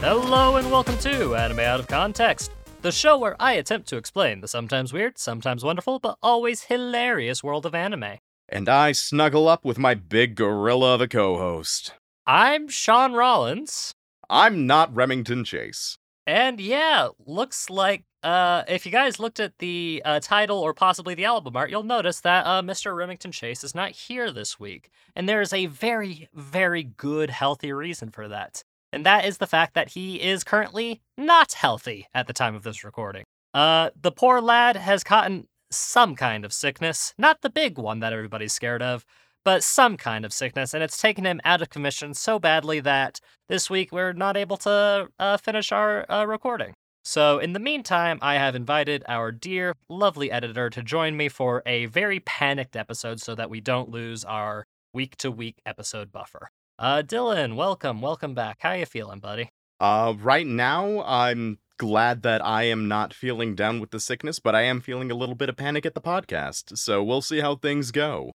Hello and welcome to Anime Out of Context, the show where I attempt to explain the sometimes weird, sometimes wonderful, but always hilarious world of anime. And I snuggle up with my big gorilla of a co host. I'm Sean Rollins, I'm not Remington Chase. and yeah, looks like uh, if you guys looked at the uh, title or possibly the album art, you'll notice that uh, Mr. Remington Chase is not here this week. And there is a very, very good, healthy reason for that. And that is the fact that he is currently not healthy at the time of this recording. Uh, the poor lad has gotten some kind of sickness, not the big one that everybody's scared of, but some kind of sickness, and it's taken him out of commission so badly that this week we're not able to uh, finish our uh, recording. So, in the meantime, I have invited our dear, lovely editor to join me for a very panicked episode so that we don't lose our week to week episode buffer. Uh, Dylan, welcome, welcome back. How you feeling, buddy? Uh, right now, I'm glad that I am not feeling down with the sickness, but I am feeling a little bit of panic at the podcast, so we'll see how things go.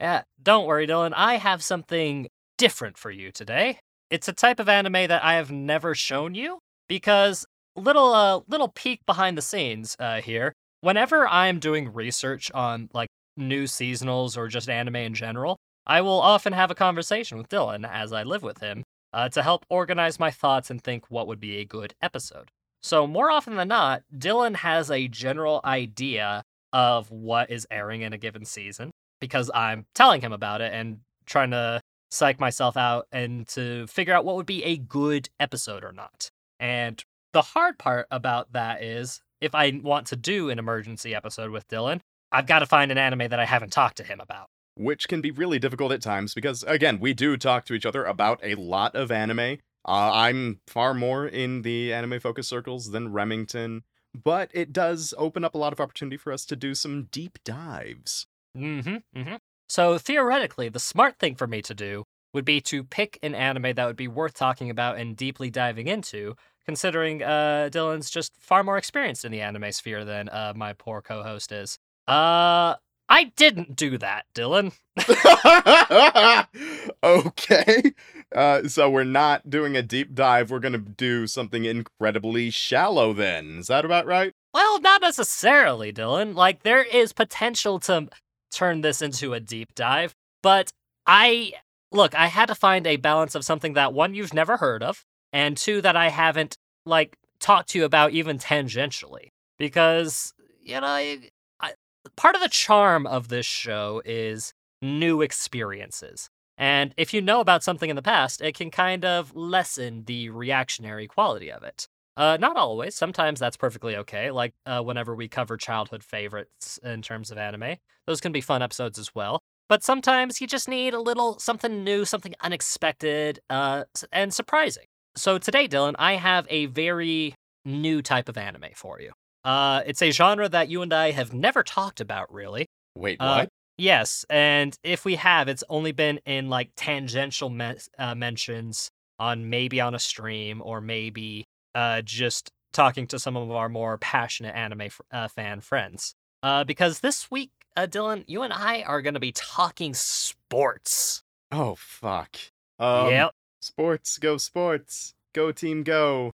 Yeah, don't worry, Dylan. I have something different for you today. It's a type of anime that I have never shown you because little uh little peek behind the scenes uh here. Whenever I'm doing research on like new seasonals or just anime in general, I will often have a conversation with Dylan as I live with him uh, to help organize my thoughts and think what would be a good episode. So more often than not, Dylan has a general idea of what is airing in a given season because I'm telling him about it and trying to psych myself out and to figure out what would be a good episode or not. And the hard part about that is if I want to do an emergency episode with Dylan, I've got to find an anime that I haven't talked to him about. Which can be really difficult at times because, again, we do talk to each other about a lot of anime. Uh, I'm far more in the anime focus circles than Remington, but it does open up a lot of opportunity for us to do some deep dives. Mm-hmm. Mm-hmm. So theoretically, the smart thing for me to do would be to pick an anime that would be worth talking about and deeply diving into, considering uh, Dylan's just far more experienced in the anime sphere than uh, my poor co-host is. Uh, I didn't do that, Dylan. okay. Uh, so we're not doing a deep dive. We're going to do something incredibly shallow then. Is that about right? Well, not necessarily, Dylan. Like, there is potential to turn this into a deep dive, but I. Look, I had to find a balance of something that, one, you've never heard of, and two, that I haven't, like, talked to you about even tangentially. Because, you know, part of the charm of this show is new experiences. And if you know about something in the past, it can kind of lessen the reactionary quality of it. Uh, not always. Sometimes that's perfectly okay. Like uh, whenever we cover childhood favorites in terms of anime, those can be fun episodes as well. But sometimes you just need a little something new, something unexpected, uh, and surprising. So today, Dylan, I have a very new type of anime for you. Uh, it's a genre that you and I have never talked about, really. Wait, Uh, what? Yes, and if we have, it's only been in like tangential me- uh, mentions on maybe on a stream or maybe uh, just talking to some of our more passionate anime f- uh, fan friends. Uh, because this week, uh, Dylan, you and I are going to be talking sports. oh, fuck. Um, yep. Sports, go sports. Go team, go.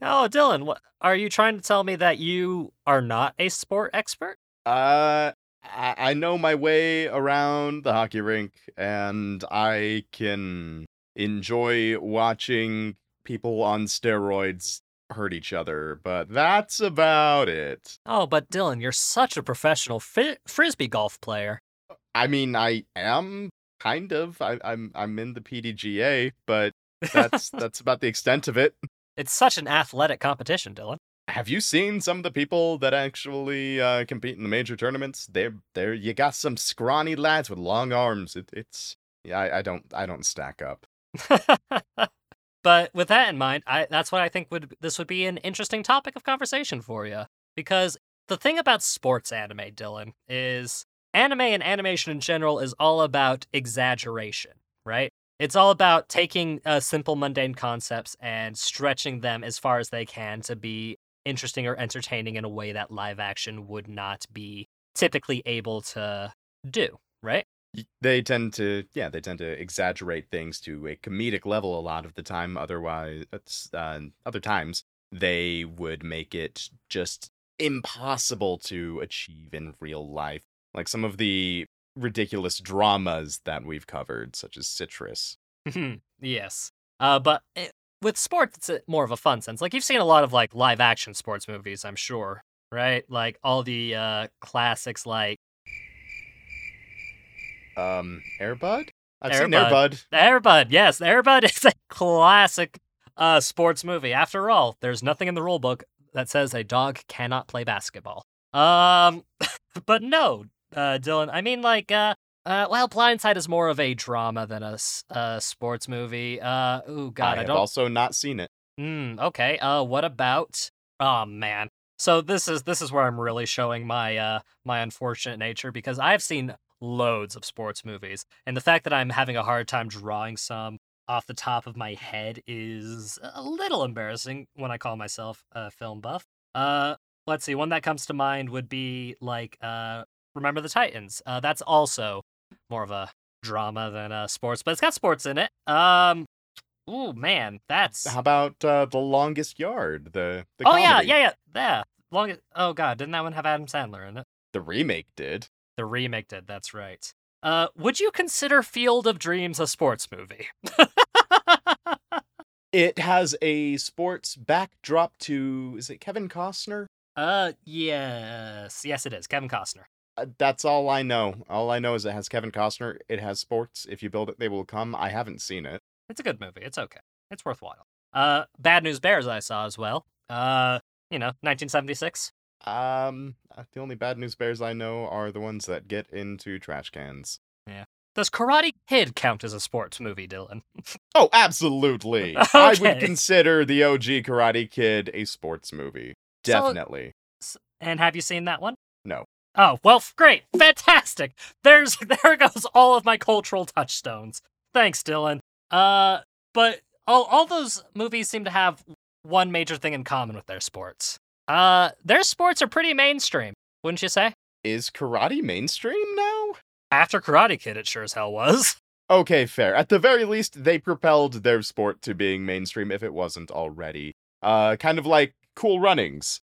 Oh, Dylan, what are you trying to tell me that you are not a sport expert? Uh, I, I know my way around the hockey rink, and I can enjoy watching people on steroids hurt each other, but that's about it. Oh, but Dylan, you're such a professional frisbee golf player. I mean, I am kind of. I, I'm I'm in the PDGA, but that's that's about the extent of it. It's such an athletic competition, Dylan. Have you seen some of the people that actually uh, compete in the major tournaments? They're they're you got some scrawny lads with long arms. It, it's Yeah, I, I don't I don't stack up. but with that in mind, I that's what I think would this would be an interesting topic of conversation for you because the thing about sports anime, Dylan, is anime and animation in general is all about exaggeration, right? It's all about taking uh, simple, mundane concepts and stretching them as far as they can to be interesting or entertaining in a way that live action would not be typically able to do, right? They tend to yeah, they tend to exaggerate things to a comedic level a lot of the time. Otherwise, uh, other times they would make it just impossible to achieve in real life. Like some of the ridiculous dramas that we've covered, such as Citrus. yes. Uh, but it, with sports, it's a, more of a fun sense. Like you've seen a lot of like live action sports movies, I'm sure, right? Like all the uh, classics, like Um, Airbud. I've Air seen Bud. Airbud. Airbud. Yes, Airbud is a classic uh, sports movie. After all, there's nothing in the rule book that says a dog cannot play basketball. Um, but no, uh, Dylan. I mean, like, uh, uh, well, Blindside is more of a drama than a, sports movie. Uh, oh God, I I, don't. also not seen it. Hmm. Okay. Uh, what about? Oh man. So this is this is where I'm really showing my uh my unfortunate nature because I've seen loads of sports movies, and the fact that I'm having a hard time drawing some off the top of my head is a little embarrassing when I call myself a film buff. Uh, let's see. One that comes to mind would be like uh, Remember the Titans. Uh, that's also more of a drama than uh sports, but it's got sports in it. Um. Ooh man, that's How about uh, the longest yard? The the oh yeah, comedy? yeah, yeah, yeah. Longest. Oh god, didn't that one have Adam Sandler in it? The remake did. The remake did. That's right. Uh, would you consider Field of Dreams a sports movie? It has a sports backdrop to is it Kevin Costner? uh, yes, yes, it is. Kevin Costner. Uh, that's all I know. All I know is it has Kevin Costner. It has sports. If you build it, they will come. I haven't seen it. It's a good movie. It's okay. It's worthwhile. Uh, Bad News Bears I saw as well. Uh, you know, 1976. Um, uh, the only bad news bears I know are the ones that get into trash cans. Yeah. Does Karate Kid count as a sports movie, Dylan? Oh, absolutely. I would consider the OG Karate Kid a sports movie. Definitely. S- And have you seen that one? No. Oh, well, great. Fantastic. There's there goes all of my cultural touchstones. Thanks, Dylan. Uh but all all those movies seem to have one major thing in common with their sports. Uh their sports are pretty mainstream, wouldn't you say? Is karate mainstream now? After Karate Kid it sure as hell was. Okay, fair. At the very least, they propelled their sport to being mainstream if it wasn't already. Uh, kind of like Cool Runnings.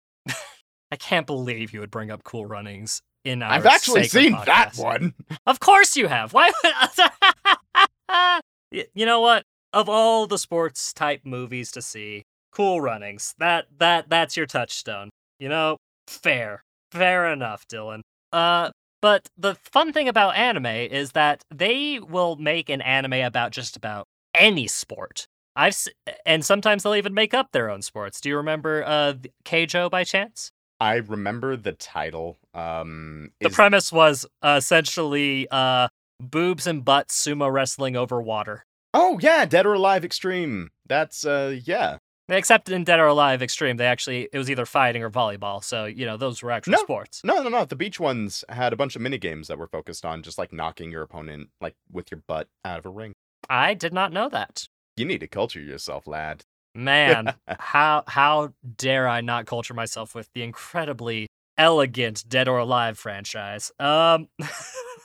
I can't believe you would bring up Cool Runnings in our I've actually seen that one. Of course you have. Why would You know what? Of all the sports type movies to see, Cool Runnings. That that that's your touchstone. You know, fair. Fair enough, Dylan. Uh but the fun thing about anime is that they will make an anime about just about any sport. I've s- and sometimes they'll even make up their own sports. Do you remember uh Keijo by chance? I remember the title. Um, The is- premise was uh, essentially uh boobs and butts sumo wrestling over water. oh yeah, Dead or Alive Extreme. That's uh, yeah. Except in Dead or Alive Extreme, they actually it was either fighting or volleyball. So you know those were actual No. sports. No, no, no. The beach ones had a bunch of mini games that were focused on just like knocking your opponent like with your butt out of a ring. I did not know that. You need to culture yourself, lad. Man, how how dare I not culture myself with the incredibly elegant Dead or Alive franchise? Um,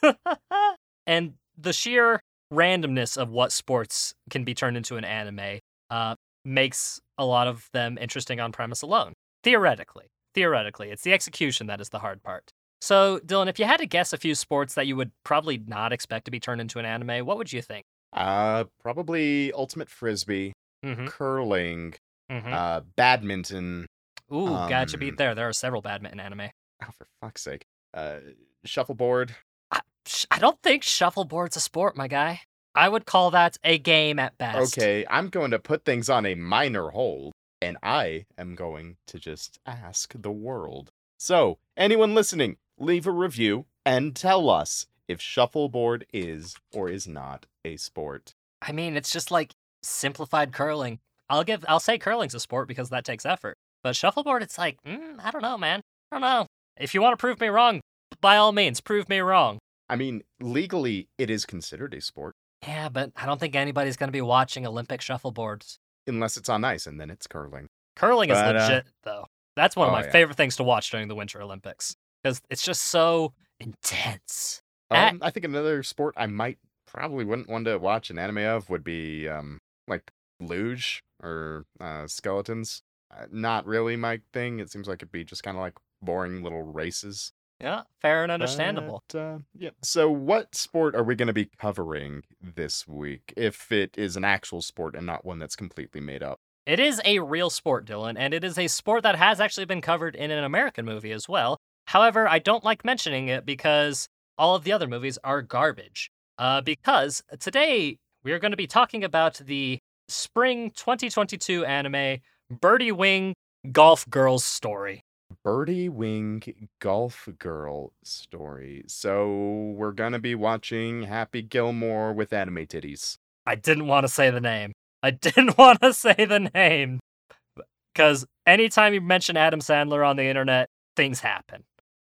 and the sheer randomness of what sports can be turned into an anime uh, makes a lot of them interesting on premise alone. Theoretically, theoretically, it's the execution that is the hard part. So, Dylan, if you had to guess a few sports that you would probably not expect to be turned into an anime, what would you think? Uh, probably ultimate frisbee, Mm-hmm. curling, mm-hmm. uh, badminton. Ooh, gotcha um, beat there. There are several badminton anime. Oh, for fuck's sake. Uh, shuffleboard. Sh- I don't think shuffleboard's a sport, my guy. I would call that a game at best. Okay, I'm going to put things on a minor hold, and I am going to just ask the world. So, anyone listening, leave a review and tell us if shuffleboard is or is not a sport. I mean, it's just like simplified curling. I'll give, I'll say curling's a sport because that takes effort. But shuffleboard, it's like, mm, I don't know, man. I don't know. If you want to prove me wrong, by all means, prove me wrong. I mean, legally, it is considered a sport Yeah, but I don't think anybody's going to be watching Olympic shuffleboards. unless it's on ice, and then it's curling. Curling is But, uh, legit, though. That's one of oh, my yeah. favorite things to watch during the Winter Olympics because it's just so intense. Um, I think another sport I might probably wouldn't want to watch an anime of would be um like luge or uh, skeletons. Uh, not really my thing. It seems like it'd be just kind of like boring little races. Yeah, fair and understandable. But, uh, yeah. So, what sport are we going to be covering this week? If it is an actual sport and not one that's completely made up. It is a real sport, Dylan, and it is a sport that has actually been covered in an American movie as well. However, I don't like mentioning it because all of the other movies are garbage. Uh, because today we are going to be talking about the spring 2022 anime Birdie Wing Golf Girls Story. Birdie Wing Golf Girl story. So, we're going to be watching Happy Gilmore with anime titties. I didn't want to say the name. I didn't want to say the name. Because anytime you mention Adam Sandler on the internet, things happen.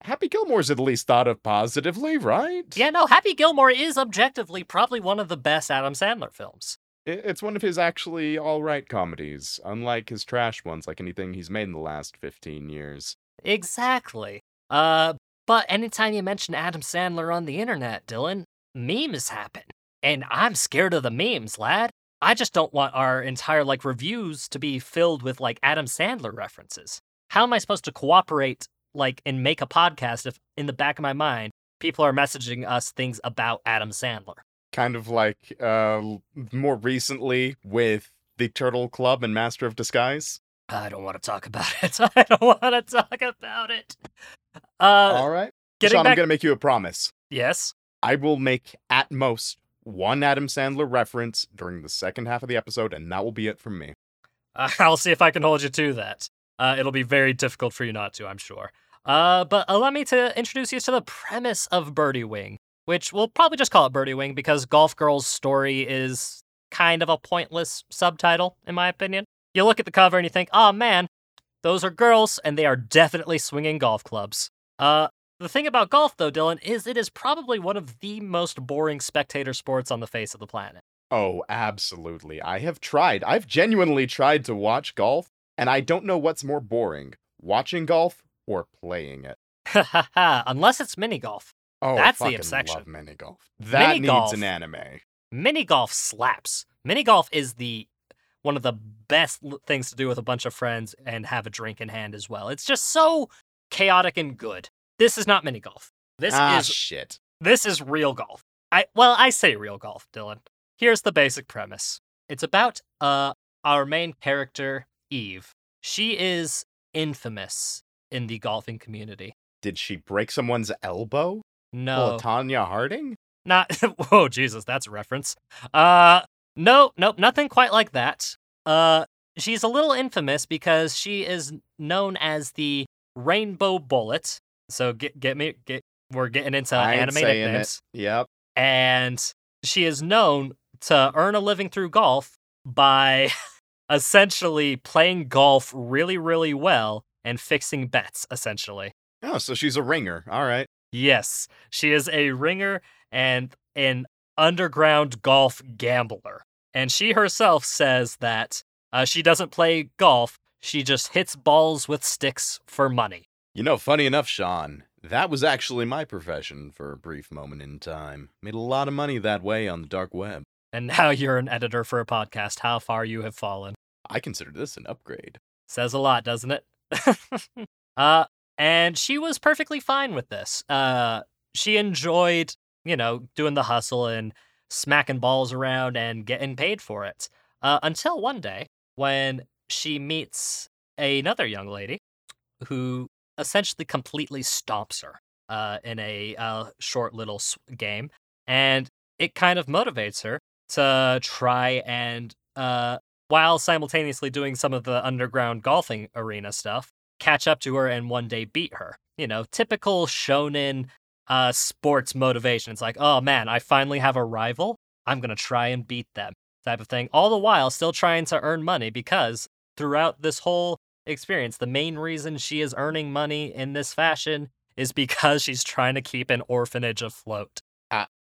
Happy Gilmore's at least thought of positively, right? Yeah, no, Happy Gilmore is objectively probably one of the best Adam Sandler films. It's one of his actually alright comedies, unlike his trash ones, like anything he's made in the last 15 years. Exactly. Uh, but anytime you mention Adam Sandler on the internet, Dylan, memes happen. And I'm scared of the memes, lad. I just don't want our entire like reviews to be filled with like Adam Sandler references. How am I supposed to cooperate like and make a podcast if in the back of my mind people are messaging us things about Adam Sandler? Kind of like uh, more recently with the Turtle Club and Master of Disguise. I don't want to talk about it. I don't want to talk about it. Uh, Alright. getting Sean, I'm going to make you a promise. yes. I will make at most one Adam Sandler reference during the second half of the episode, and that will be it from me. Uh, I'll see if I can hold you to that. Uh, it'll be very difficult for you not to, I'm sure. Uh, but allow me to introduce you to the premise of Birdie Wing, which we'll probably just call it Birdie Wing because Golf Girl's story is kind of a pointless subtitle, in my opinion. You look at the cover and you think, oh man, those are girls, and they are definitely swinging golf clubs. Uh, the thing about golf, though, Dylan, is it is probably one of the most boring spectator sports on the face of the planet. Oh, absolutely. I have tried. I've genuinely tried to watch golf, and I don't know what's more boring watching golf or playing it. Unless it's mini golf. Oh, That's the obsession. love mini golf. That Mini needs golf. an anime. Mini golf slaps. Mini golf is the one of the best things to do with a bunch of friends and have a drink in hand as well. It's just so chaotic and good. This is not mini golf. This ah, is shit. this is real golf. I well, I say real golf, Dylan. Here's the basic premise. It's about uh our main character, Eve. She is infamous in the golfing community. Did she break someone's elbow? No. Oh, Tonya Harding? Not whoa, Jesus, that's a reference. Uh no, nope, nothing quite like that. Uh she's a little infamous because she is known as the Rainbow Bullet. So get get me get we're getting into I anime saying it. Yep. And she is known to earn a living through golf by essentially playing golf really, really well and fixing bets, essentially. Oh, so she's a ringer. All right. Yes, she is a ringer and an underground golf gambler. And she herself says that uh, she doesn't play golf, she just hits balls with sticks for money. You know, funny enough, Sean, that was actually my profession for a brief moment in time. Made a lot of money that way on the dark web. And now you're an editor for a podcast. How far you have fallen. I consider this an upgrade. Says a lot, doesn't it? uh, and she was perfectly fine with this. Uh, she enjoyed, you know, doing the hustle and smacking balls around and getting paid for it. Uh, until one day when she meets another young lady who essentially completely stomps her uh, in a uh, short little game. And it kind of motivates her to try and, uh, while simultaneously doing some of the underground golfing arena stuff, catch up to her and one day beat her. You know, typical shonen uh, sports motivation. It's like, oh man, I finally have a rival. I'm gonna try and beat them, type of thing. All the while, still trying to earn money because throughout this whole experience, the main reason she is earning money in this fashion is because she's trying to keep an orphanage afloat.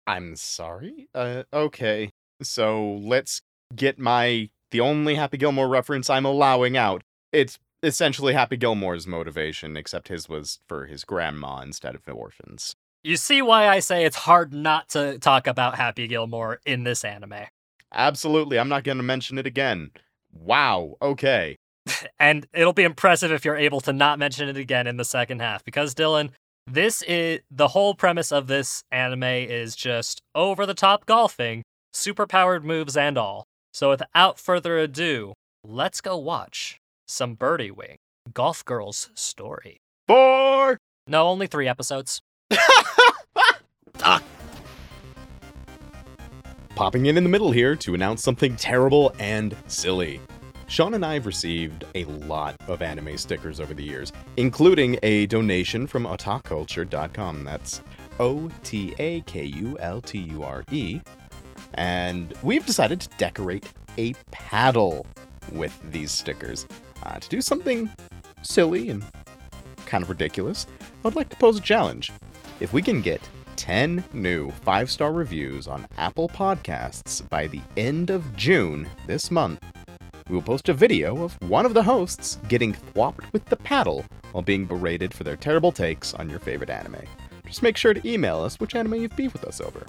I'm sorry. Uh, okay. So let's get my the only Happy Gilmore reference I'm allowing out. It's essentially Happy Gilmore's motivation, except his was for his grandma instead of the orphans. You see why I say it's hard not to talk about Happy Gilmore in this anime. Absolutely. I'm not going to mention it again. Wow. Okay. and it'll be impressive if you're able to not mention it again in the second half because Dylan, this is the whole premise of this anime is just over the top golfing, superpowered moves and all. So without further ado, let's go watch some Birdie Wing Golf Girls story. Four. No, only 3 episodes. ah. Popping in in the middle here to announce something terrible and silly. Sean and I have received a lot of anime stickers over the years, including a donation from otakulture.com. That's O T A K U L T U R E. And we've decided to decorate a paddle with these stickers. Uh, to do something silly and kind of ridiculous, I would like to pose a challenge. If we can get 10 new 5 star reviews on Apple Podcasts by the end of June this month, we will post a video of one of the hosts getting thwopped with the paddle while being berated for their terrible takes on your favorite anime. Just make sure to email us which anime you've beefed with us over.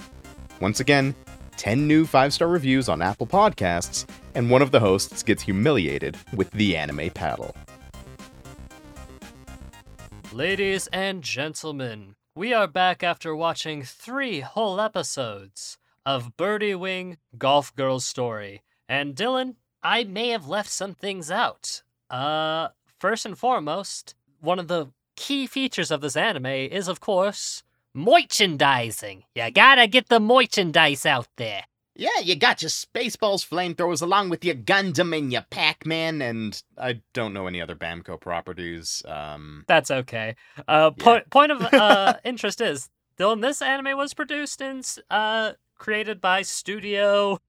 Once again, 10 new 5 star reviews on Apple Podcasts, and one of the hosts gets humiliated with the anime paddle. Ladies and gentlemen, we are back after watching three whole episodes of Birdie Wing Golf Girl's story. And Dylan, I may have left some things out. Uh, first and foremost, one of the key features of this anime is, of course, merchandising. You gotta get the merchandise out there. Yeah, you got your Spaceballs flamethrowers along with your Gundam and your Pac Man, and I don't know any other Bamco properties. Um, That's okay. Uh, point point of uh interest is Dylan. This anime was produced and uh created by Studio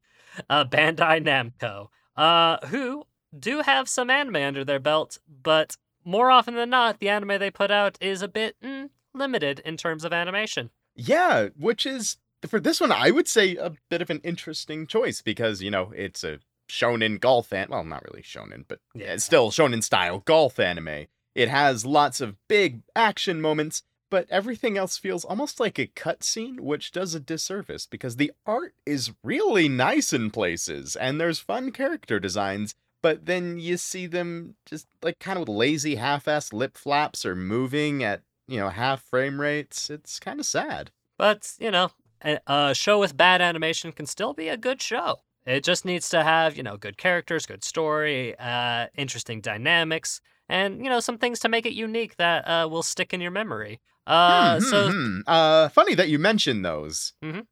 uh, Bandai Namco, uh, who do have some anime under their belt, but more often than not, the anime they put out is a bit mm, limited in terms of animation. yeah, which is for this one, I would say a bit of an interesting choice because you know it's a shonen golf an well, not really shonen, but Yeah. it's still shonen style golf anime. It has lots of big action moments, but everything else feels almost like a cutscene, which does a disservice because the art is really nice in places and there's fun character designs. But then you see them just like kind of with lazy half-ass lip flaps or moving at you know half frame rates. It's kind of sad. But, you know, a, a show with bad animation can still be a good show. It just needs to have, you know, good characters, good story, uh, interesting dynamics, and, you know, some things to make it unique that uh, will stick in your memory. Uh, Hmm, hmm, so, hmm. uh, funny that you mentioned those. Mhm.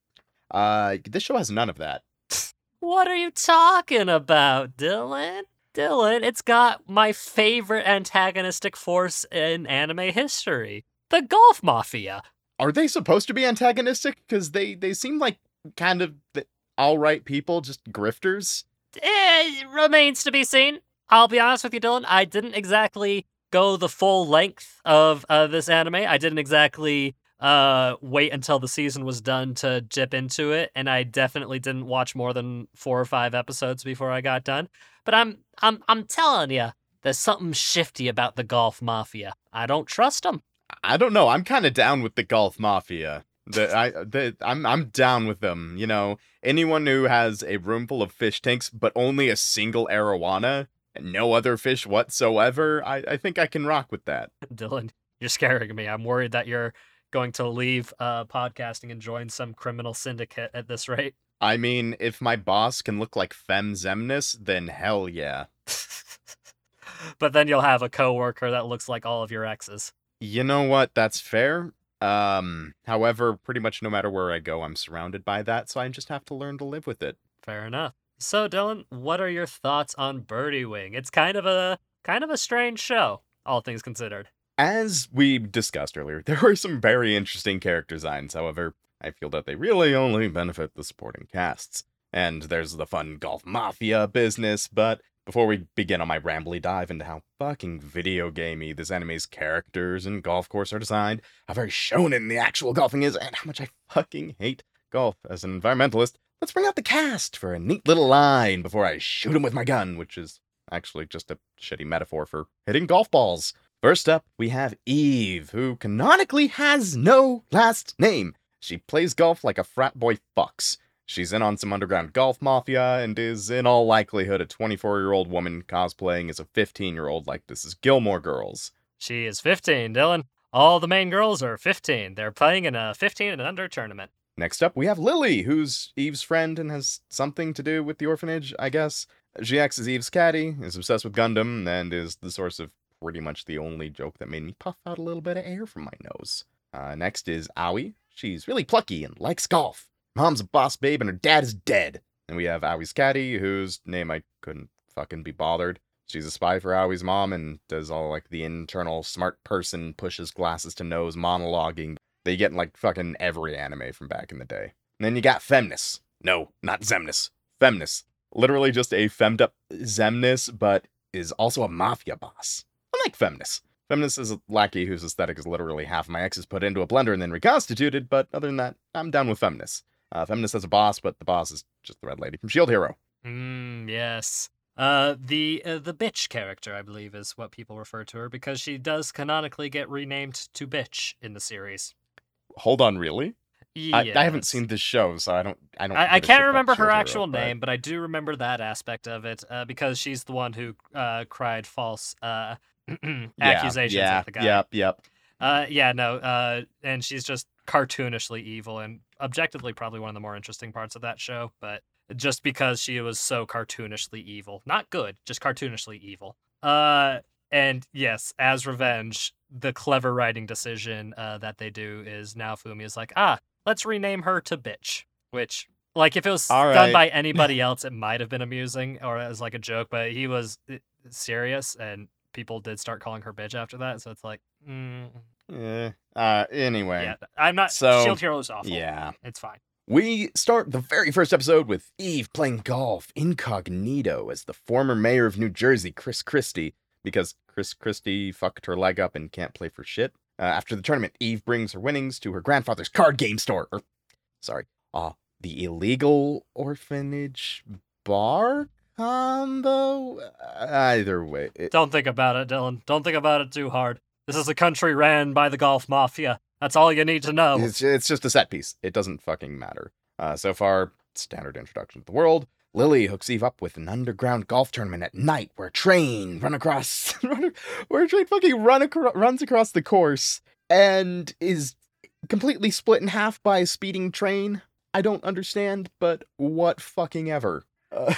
Uh, this show has none of that. what are you talking about, Dylan? Dylan, it's got my favorite antagonistic force in anime history the Golf Mafia. Are they supposed to be antagonistic? Because they they seem like kind of the all right people, just grifters. Eh, It remains to be seen. I'll be honest with you, Dylan. I didn't exactly go the full length of uh, this anime. I didn't exactly uh, wait until the season was done to dip into it, and I definitely didn't watch more than four or five episodes before I got done. But I'm I'm I'm telling you, there's something shifty about the Golf Mafia. I don't trust them. I don't know. I'm kind of down with the golf mafia. The I the I'm I'm down with them. You know, anyone who has a room full of fish tanks but only a single arowana and no other fish whatsoever, I I think I can rock with that. Dylan, you're scaring me. I'm worried that you're going to leave uh, podcasting and join some criminal syndicate at this rate. I mean, if my boss can look like Fem Xemnas, then hell yeah. but then you'll have a coworker that looks like all of your exes. You know what? That's fair. Um, however, pretty much no matter where I go, I'm surrounded by that, so I just have to learn to live with it. Fair enough. So, Dylan, what are your thoughts on Birdie Wing? It's kind of a kind of a strange show, all things considered. As we discussed earlier, there were some very interesting character designs. However, I feel that they really only benefit the supporting casts. And there's the fun golf mafia business, but before we begin on my rambly dive into how fucking video gamey this anime's characters and golf course are designed, how very shonen the actual golfing is, and how much I fucking hate golf as an environmentalist, let's bring out the cast for a neat little line before I shoot him with my gun, which is actually just a shitty metaphor for hitting golf balls. First up, we have Eve, who canonically has no last name. She plays golf like a frat boy fucks. She's in on some underground golf mafia and is, in all likelihood, a 24 year old woman cosplaying as a 15 year old like this is Gilmore Girls. She is 15, Dylan. All the main girls are 15. They're playing in a 15 and under tournament. Next up, we have Lily, who's Eve's friend and has something to do with the orphanage, I guess. She acts as Eve's caddy, is obsessed with Gundam, and is the source of pretty much the only joke that made me puff out a little bit of air from my nose. Uh, next is Aoi. She's really plucky and likes golf. Mom's a boss babe and her dad is dead. And we have Aoi's caddy, whose name I couldn't fucking be bothered. She's a spy for Aoi's mom and does all like the internal smart person pushes glasses to nose monologuing that you get in like fucking every anime from back in the day. And then you got Femnus. No, not Xemnas. Femnus. Literally just a femmed up Xemnas, but is also a mafia boss. Unlike Femnus. Femnus is a lackey whose aesthetic is literally half my exes put into a blender and then reconstituted, but other than that, I'm down with Femnus. Uh, Femnus has a boss, but the boss is just the red lady from Shield Hero. Mm, yes. Uh, the uh, the bitch character, I believe, is what people refer to her because she does canonically get renamed to bitch in the series. Hold on, really? I, I haven't seen this show, so I don't. I don't. I, I give a shit can't remember her Shield Hero, actual but- name, but I do remember that aspect of it uh, because she's the one who uh, cried false uh, accusations yeah, at the guy. Yep, yep. Uh, yeah, no, uh, and she's just cartoonishly evil and objectively probably one of the more interesting parts of that show, but just because she was so cartoonishly evil. Not good, just cartoonishly evil. Uh, and yes, as revenge, the clever writing decision uh, that they do is now Fumi is like, ah, let's rename her to bitch, which. Like if it was All done right. by anybody else, it might have been amusing or as like a joke. But he was uh, serious, and people did start calling her bitch after that. So it's like, mm, Yeah. Uh. Anyway. yeah, I'm not. So, Shield Hero is awful. yeah. it's fine. We start the very first episode with Eve playing golf incognito as the former mayor of New Jersey, Chris Christie, because Chris Christie fucked her leg up and can't play for shit. Uh, after the tournament, Eve brings her winnings to her grandfather's card game store. Or, sorry, uh, the illegal orphanage bar combo? Either way. it- Don't think about it, Dylan. Don't think about it too hard. This is a country ran by the golf mafia. That's all you need to know. It's, it's just a set piece. It doesn't fucking matter. Uh, so far, standard introduction to the world. Lily hooks Eve up with an underground golf tournament at night where a train run across, where a train fucking run acro- runs across the course and is completely split in half by a speeding train. I don't understand, but what fucking ever. Uh,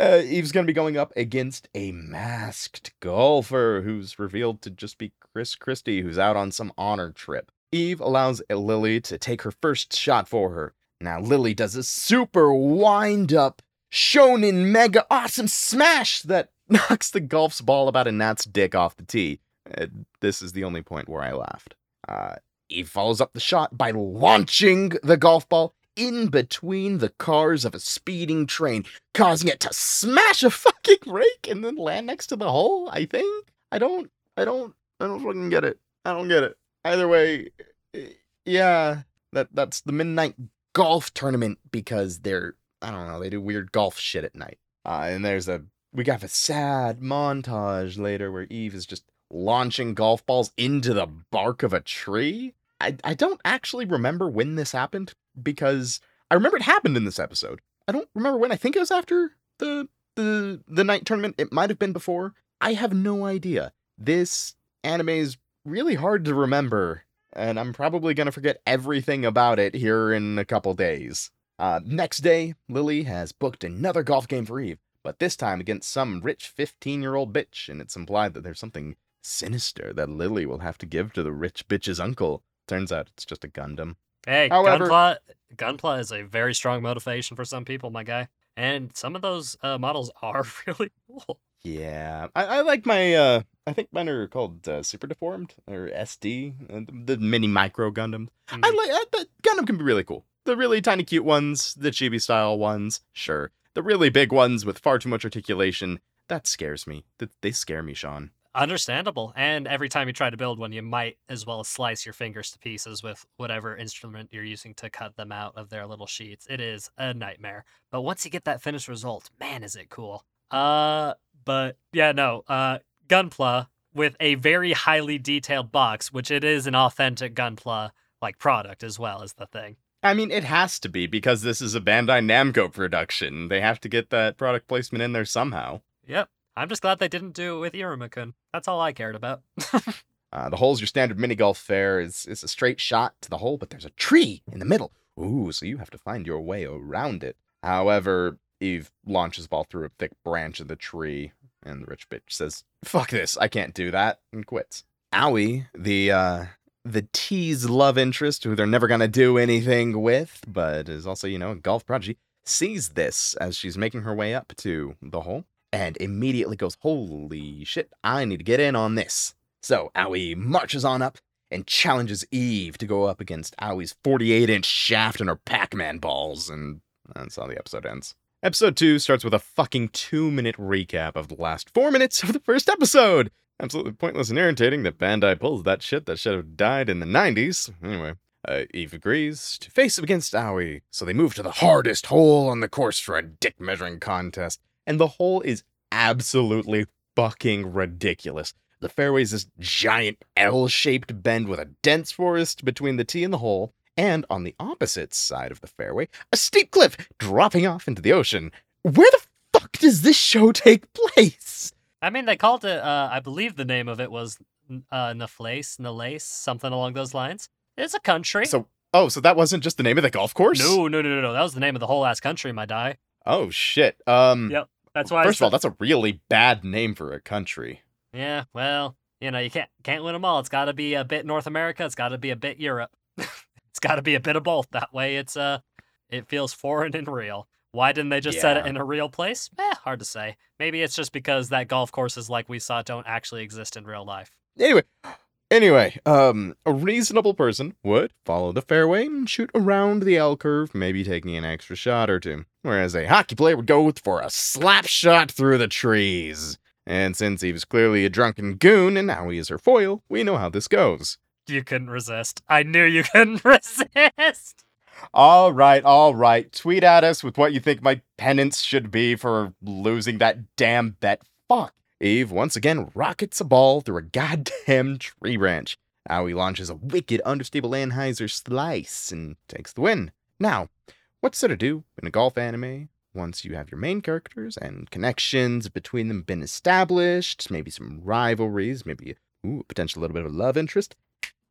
Eve's gonna be going up against a masked golfer who's revealed to just be Chris Christie, who's out on some honor trip. Eve allows Lily to take her first shot for her. Now Lily does a super wind up, shonen mega awesome smash that knocks the golf's ball about a gnat's dick off the tee. Uh, this is the only point where I laughed. Uh, Eve follows up the shot by launching the golf ball in between the cars of a speeding train, causing it to smash a fucking rake and then land next to the hole, I think. I don't, I don't, I don't fucking get it. I don't get it. Either way, eh, yeah, that that's the midnight golf tournament because they're, I don't know, they do weird golf shit at night. Uh, and there's a, we got a sad montage later where Eve is just launching golf balls into the bark of a tree. I, I don't actually remember when this happened because I remember it happened in this episode. I don't remember when. I think it was after the the the night tournament. It might have been before. I have no idea. This anime is really hard to remember, and I'm probably gonna forget everything about it here in a couple days. Uh, next day, Lily has booked another golf game for Eve, but this time against some rich 15 year old bitch, and it's implied that there's something sinister that Lily will have to give to the rich bitch's uncle. Turns out it's just a Gundam. Hey, However- gunpla gunpla is a very strong motivation for some people, my guy. And some of those uh, models are really cool. Yeah, I, I like my. uh I think mine are called uh, Super Deformed or SD, uh, the, mini micro Gundam. I Mhm. like uh, Gundam can be really cool. The really tiny cute ones, the chibi style ones, sure. The really big ones with far too much articulation, that scares me. Th- They scare me, Sean. Understandable. And every time you try to build one, you might as well slice your fingers to pieces with whatever instrument you're using to cut them out of their little sheets. It is a nightmare. But once you get that finished result, man, is it cool. Uh, but yeah, no. Uh, Gunpla with a very highly detailed box, which it is an authentic Gunpla like product as well as the thing. I mean, it has to be because this is a Bandai Namco production. They have to get that product placement in there somehow. Yep. I'm just glad they didn't do it with Irumakun. That's all I cared about. Uh, the hole's your standard mini golf fare is is a straight shot to the hole, but there's a tree in the middle. Ooh, so you have to find your way around it. However, Eve launches ball through a thick branch of the tree, and the rich bitch says, "Fuck this, I can't do that," and quits. Owie, the uh, the tease love interest, who they're never gonna do anything with, but is also you know a golf prodigy, sees this as she's making her way up to the hole, and immediately goes, "Holy shit, I need to get in on this." So Owie marches on up and challenges Eve to go up against Owie's 48 inch shaft and her Pac Man balls, and that's how the episode ends. Episode 2 starts with a fucking two minute recap of the last four minutes of the first episode. Absolutely pointless and irritating that Bandai pulls that shit that should have died in the 90s. Anyway, uh, Eve agrees to face him against Owie, so they move to the hardest hole on the course for a dick measuring contest. And the hole is absolutely fucking ridiculous. The fairway is this giant L shaped bend with a dense forest between the tee and the hole, and on the opposite side of the fairway, a steep cliff dropping off into the ocean. Where the fuck does this show take place? I mean, they called it, uh, I believe the name of it was uh, Naflace, Nalace, something along those lines. It's a country. So, oh, so that wasn't just the name of the golf course? no, no, no, no, no. That was the name of the whole ass country, my die. Oh shit. Um. Yep, That's why. First of all, that's a really bad name for a country. yeah. Well, you know, you can't can't win them all. It's got to be a bit North America. It's got to be a bit Europe. it's got to be a bit of both. That way, it's uh, it feels foreign and real. Why didn't they just set it in a real place? Eh, hard to say. Maybe it's just because that golf courses like we saw don't actually exist in real life. Anyway, anyway, um, a reasonable person would follow the fairway and shoot around the L curve, maybe taking an extra shot or two. Whereas a hockey player would go for a slap shot through the trees. And since he was clearly a drunken goon and now he is her foil, we know how this goes. You couldn't resist. I knew you couldn't resist. All right, all right. Tweet at us with what you think my penance should be for losing that damn bet. Fuck. Eve once again rockets a ball through a goddamn tree branch. Owie launches a wicked understable anhyzer slice and takes the win. Now, what's there to do in a golf anime once you have your main characters and connections between them been established? Maybe some rivalries, maybe ooh, potential little bit of a love interest.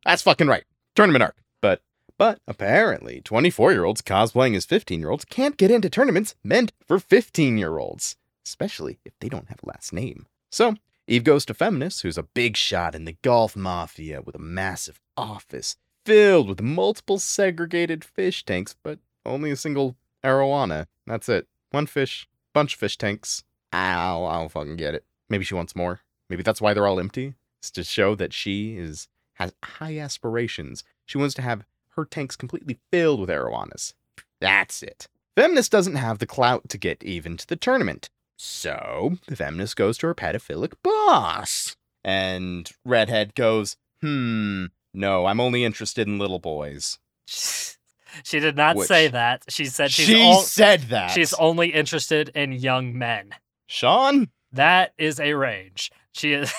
That's fucking right. Tournament arc. But but apparently, 24 year olds cosplaying as 15 year olds can't get into tournaments meant for 15 year olds, especially if they don't have a last name. So, Eve goes to Feminist, who's a big shot in the golf mafia with a massive office filled with multiple segregated fish tanks, but only a single arowana. That's it. One fish, bunch of fish tanks. I'll, I'll fucking get it. Maybe she wants more. Maybe that's why they're all empty. It's to show that she is has high aspirations. She wants to have her tanks completely filled with arowanas. That's it. Feminist doesn't have the clout to get even to the tournament. So, the feminist goes to her pedophilic boss. And Redhead goes, hmm, no, I'm only interested in little boys. she did not Which- say that. She said she's she all, said that. she's only interested in young men. Sean, That is a range. She is.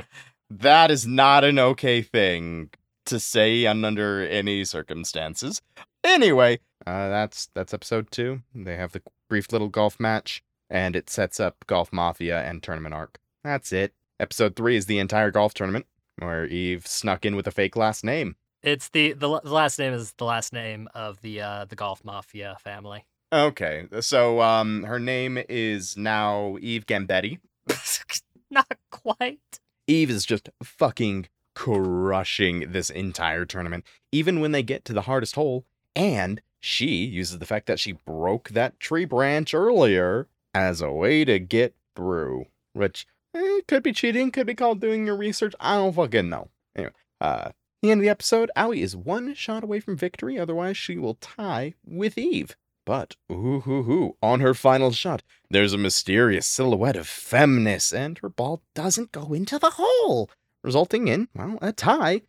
that is not an okay thing to say under any circumstances. Anyway, uh, that's that's episode two. They have the brief little golf match, and it sets up Golf Mafia and tournament arc. That's it. Episode three is the entire golf tournament, where Eve snuck in with a fake last name. It's the the the last name is the last name of the uh the golf mafia family. Okay, so um, her name is now Eve Gambetti. Not quite. Eve is just fucking crushing this entire tournament, even when they get to the hardest hole. And she uses the fact that she broke that tree branch earlier as a way to get through. which eh, could be cheating, could be called doing your research. I don't fucking know. Anyway, uh, the end of the episode, Aoi is one shot away from victory. Otherwise, she will tie with Eve. But, ooh, hoo, hoo, on her final shot, there's a mysterious silhouette of Femness, and her ball doesn't go into the hole, resulting in, well, a tie.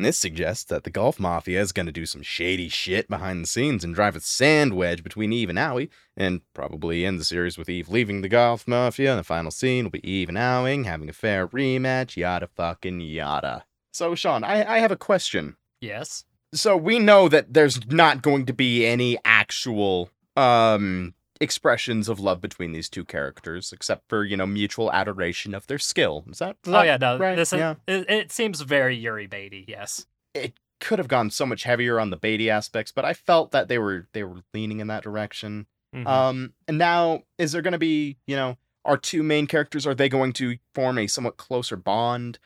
And this suggests that the Golf Mafia is going to do some shady shit behind the scenes and drive a sand wedge between Eve and Owie, and probably end the series with Eve leaving the Golf Mafia, and the final scene will be Eve and Aoi having a fair rematch, yada fucking yada. So, Sean, I, I have a question. Yes. So we know that there's not going to be any actual um expressions of love between these two characters, except for you know mutual adoration of their skill. Is that? is Oh that yeah, no. right? This is, yeah. it, it seems very Yuri Beatty. Yes. It could have gone so much heavier on the Beatty aspects, but I felt that they were they were leaning in that direction. Mhm. Um, and now is there going to be you know our two main characters? Are they going to form a somewhat closer bond?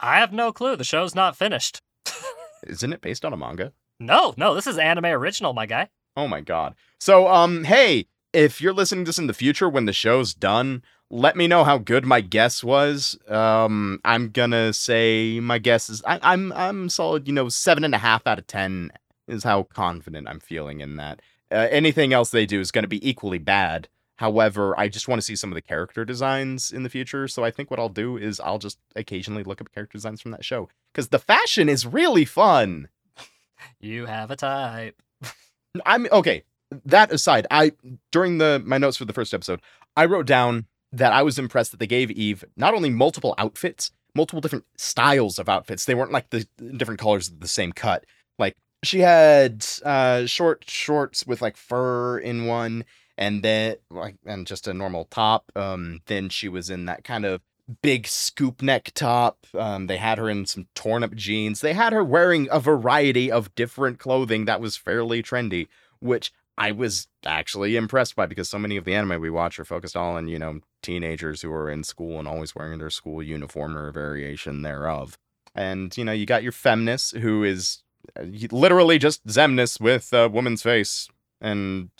I have no clue. The show's not finished. Isn't it based on a manga? No, no. This is anime original, my guy. Oh my god. So um hey, if you're listening to this in the future when the show's done, let me know how good my guess was. Um I'm gonna say my guess is I, I'm I'm solid, you know, seven and a half out of ten is how confident I'm feeling in that. Uh, anything else they do is gonna be equally bad. However, I just want to see some of the character designs in the future. So I think what I'll do is I'll just occasionally look up character designs from that show. Because the fashion is really fun. You have a type. I'm okay. That aside, I during the my notes for the first episode, I wrote down that I was impressed that they gave Eve not only multiple outfits, multiple different styles of outfits. They weren't like the different colors of the same cut. Like she had uh short shorts with like fur in one and then like and just a normal top. Um then she was in that kind of big scoop neck top. Um, they had her in some torn up jeans. They had her wearing a variety of different clothing that was fairly trendy, which I was actually impressed by because so many of the anime we watch are focused all on, you know, teenagers who are in school and always wearing their school uniform or a variation thereof. And, you know, you got your Femness, who is uh, literally just Xemnas with a woman's face and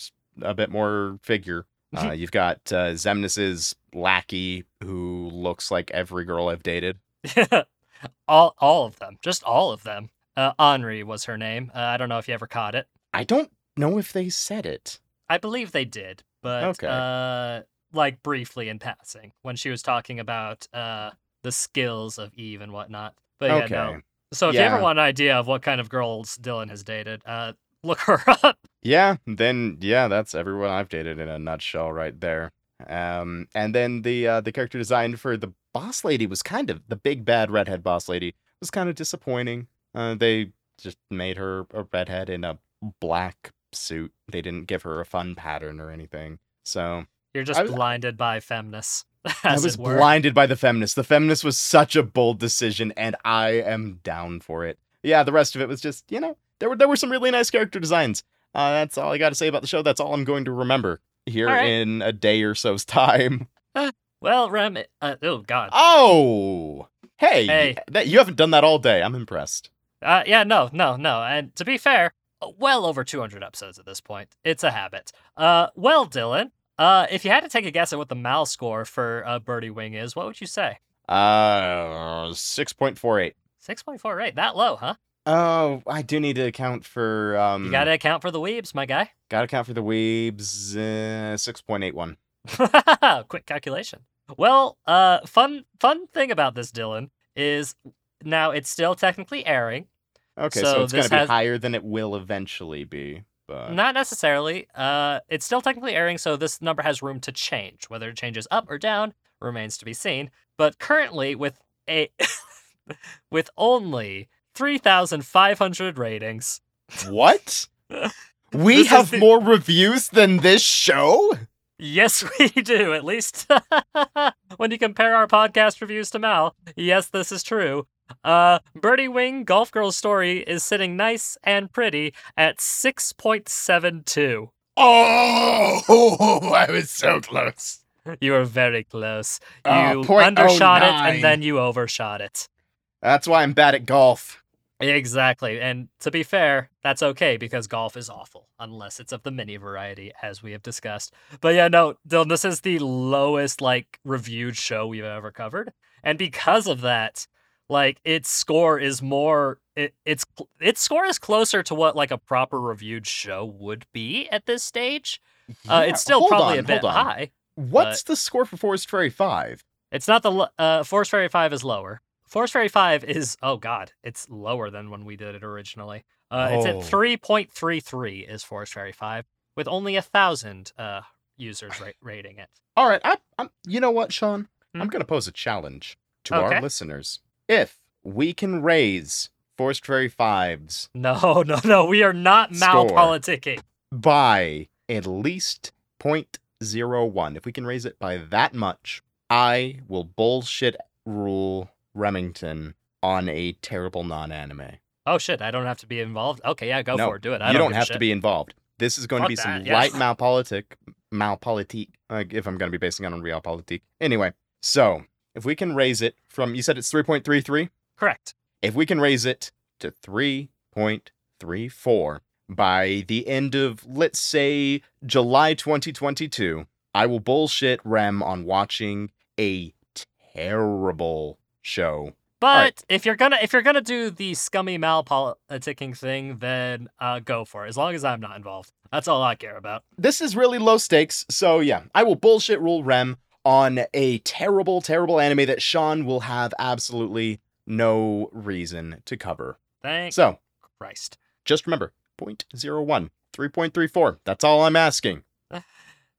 a bit more figure. Uh, you've got uh, Xemnas's lackey, who looks like every girl I've dated. all, all of them. Just all of them. Uh, Henri was her name. Uh, I don't know if you ever caught it. I don't know if they said it. I believe they did, but Okay. uh, like briefly in passing when she was talking about uh the skills of Eve and whatnot. But yeah, okay. no. So if you ever want an idea of what kind of girls Dylan has dated, uh, look her up. Yeah, then yeah, that's everyone I've dated in a nutshell right there. Um, and then the uh, the character design for the boss lady was kind of the big bad redhead boss lady was kind of disappointing. Uh, they just made her a redhead in a black suit. They didn't give her a fun pattern or anything. So You're just was- blinded by femness, I was blinded by the feminist. The feminist was such a bold decision, and I am down for it. Yeah, the rest of it was just, you know, there were there were some really nice character designs. Uh, that's all I got to say about the show. That's all I'm going to remember here right. in a day or so's time. Well, Rem, uh, oh god. Oh, hey, Hey. that you haven't done that all day. I'm impressed. Uh, yeah, no, no, no. And to be fair, well over 200 episodes at this point. It's a habit. Uh, well, Dylan, uh, if you had to take a guess at what the MAL score for uh, Birdie Wing is, what would you say? Uh, six point four eight. 6.48. That low, huh? Oh, I do need to account for um. You gotta account for the weebs, my guy. gotta account for the weebs. Uh, six point eight one. Quick calculation. Well, uh, fun fun thing about this, Dylan, is now it's still technically airing. Okay, So so, it's gonna be has- higher than it will eventually be. But Not necessarily. Uh, it's still technically airing, so this number has room to change. Whether it changes up or down remains to be seen. But currently, with a with only three thousand five hundred ratings, what? We This have the- more reviews than this show? Yes, we do. At least when you compare our podcast reviews to MAL, yes, this is true. Uh, Birdie Wing Golf Girl's Story is sitting nice and pretty at six point seven two. Oh, I was so close. You were very close. Ah, You oh undershot it and then you overshot it. That's why I'm bad at golf. Exactly. And to be fair, that's okay because golf is awful, unless it's of the mini variety, as we have discussed. But yeah, no, Dylan, this is the lowest like reviewed show we've ever covered. And because of that, like its score is more it, its its score is closer to what like a proper reviewed show would be at this stage. uh, it's still hold probably on, a bit high. What's the score for Forest Fairy 5? It's not the uh Forest Fairy 5 is lower. Forest Fairy 5 is oh god, it's lower than when we did it originally. Uh it's Oh. at 3.33 is Forest Fairy 5 with only a 1000 uh users ra- rating it. All right, I, I'm. You know what, Sean? Hmm? I'm gonna pose a challenge to Okay. our listeners. If we can raise Forest Fairy 5's No, no, no, we are not malpoliticking. by at least 0.01, if we can raise it by that much, I will bullshit rule Remington on a terrible non-anime. Oh shit, I don't have to be involved. Okay, yeah, go No, for it. Do it. I you don't, don't have to be involved. This is going Fuck to be some that, yeah. light malpolitic, malpolitique, uh, if I'm going to be basing it on realpolitik. Anyway, so if we can raise it from, you said it's 3.33? Correct. If we can raise it to 3.34 by the end of, let's say, July 2022, I will bullshit Rem on watching a terrible show. But right. if you're gonna if you're gonna do the scummy malpoliticking thing, then uh, go for it. As long as I'm not involved, that's all I care about. This is really low stakes, so yeah, I will bullshit rule Rem on a terrible, terrible anime that Sean will have absolutely no reason to cover. Thank So Christ. just remember 0.01, 3.34. That's all I'm asking.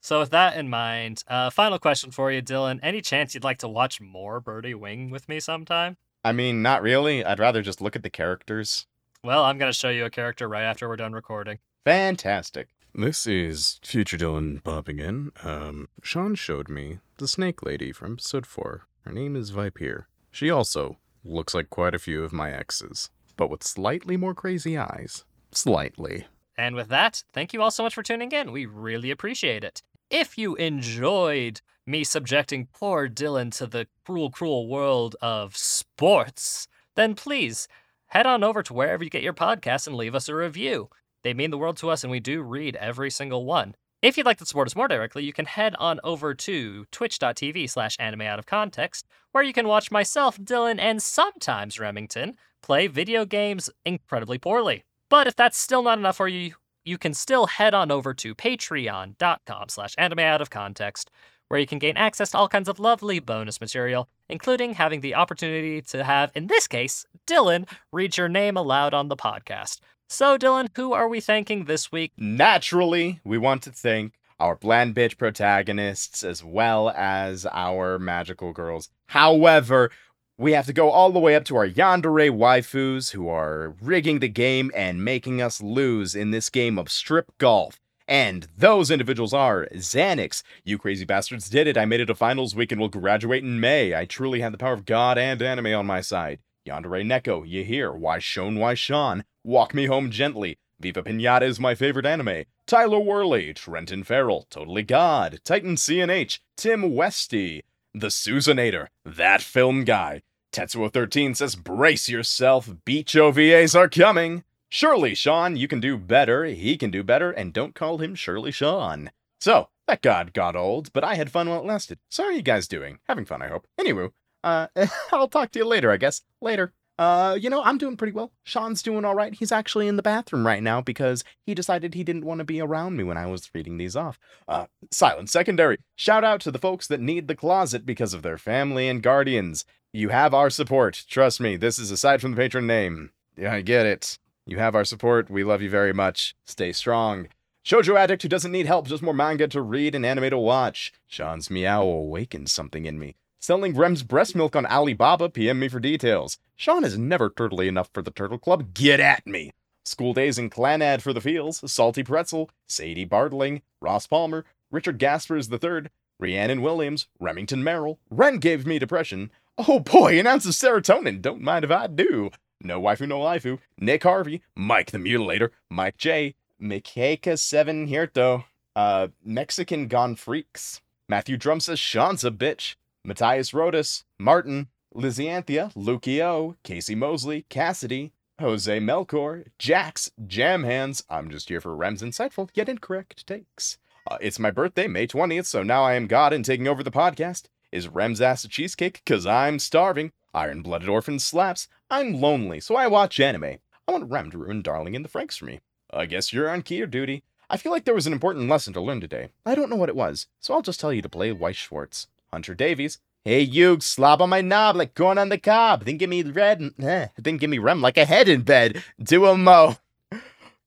So with that in mind, uh, final question for you, Dylan. Any chance you'd like to watch more Birdie Wing with me sometime? I mean, not really. I'd rather just look at the characters. Well, I'm gonna show you a character right after we're done recording. Fantastic. This is Future Dylan popping in. Um, Sean showed me the snake lady from episode 4. Her name is Vipier. She also looks like quite a few of my exes, but with slightly more crazy eyes. Slightly. And with that, thank you all so much for tuning in. We really appreciate it. If you enjoyed me subjecting poor Dylan to the cruel, cruel world of sports, then please head on over to wherever you get your podcasts and leave us a review. They mean the world to us, and we do read every single one. If you'd like to support us more directly, you can head on over to twitch.tv slash anime out of context, where you can watch myself, Dylan, and sometimes Remington play video games incredibly poorly. But if that's still not enough for you, you can still head on over to patreon.com slash anime out of context, where you can gain access to all kinds of lovely bonus material, including having the opportunity to have, in this case, Dylan read your name aloud on the podcast. So, Dylan, who are we thanking this week? Naturally, we want to thank our bland bitch protagonists as well as our magical girls. However, we have to go all the way up to our yandere waifus who are rigging the game and making us lose in this game of strip golf. And those individuals are Xanax. You crazy bastards did it. I made it to finals week and will graduate in May. I truly had the power of God and anime on my side. Yandere Neko, you hear? Why Shone, why Sean? Walk Me Home Gently. Viva Pinata is my favorite anime. Tyler Worley, Trenton Farrell, Totally God, Titan CNH, Tim Westy, The Susanator, That Film Guy. Tetsuo13 says, Brace yourself, beach OVAs are coming. Surely, Sean, you can do better, he can do better, and don't call him Shirley Sean. So, that god got old, but I had fun while it lasted. So how are you guys doing? Having fun, I hope. Anywho, uh, I'll talk to you later, I guess. Later. Uh, you know, I'm doing pretty well. Sean's doing all right. He's actually in the bathroom right now because he decided he didn't want to be around me when I was reading these off. Uh, silent secondary. Shout out to the folks that need the closet because of their family and guardians. You have our support. Trust me, this is aside from the patron name. Yeah, I get it. You have our support. We love you very much. Stay strong. Shoujo addict who doesn't need help, just more manga to read and anime to watch. Sean's meow awakens something in me. Selling Rem's breast milk on Alibaba, PM me for details. Sean is never turtly enough for the Turtle Club. Get at me. School days in Clannad for the Fields, Salty Pretzel, Sadie Bartling, Ross Palmer, Richard Gaspers III, Rhiannon Williams, Remington Merrill, Ren gave me depression. Oh boy, an ounce of serotonin, don't mind if I do. No waifu, no waifu. Nick Harvey, Mike the Mutilator, Mike J, Mikeka Seven Hirto, uh, Mexican Gone Freaks, Matthew Drum says Sean's a bitch, Matthias Rodas, Martin, Lizzianthia, Lukio, Casey Mosley, Cassidy, Jose Melchor, Jax, Jam Hands. I'm just here for Rem's insightful yet incorrect takes. Uh, it's my birthday, May 20th, so now I am God and taking over the podcast. Is Rem's ass a cheesecake? Cause I'm starving. Iron Blooded Orphan slaps. I'm lonely, so I watch anime. I want Rem to ruin Darling in the Franxx for me. I guess you're on key duty. I feel like there was an important lesson to learn today. I don't know what it was, so I'll just tell you to play Weiss Schwarz. Hunter Davies. Hey, you, slob on my knob like corn on the cob. Then give me red, eh, then give me rem like a head in bed. Do a mo.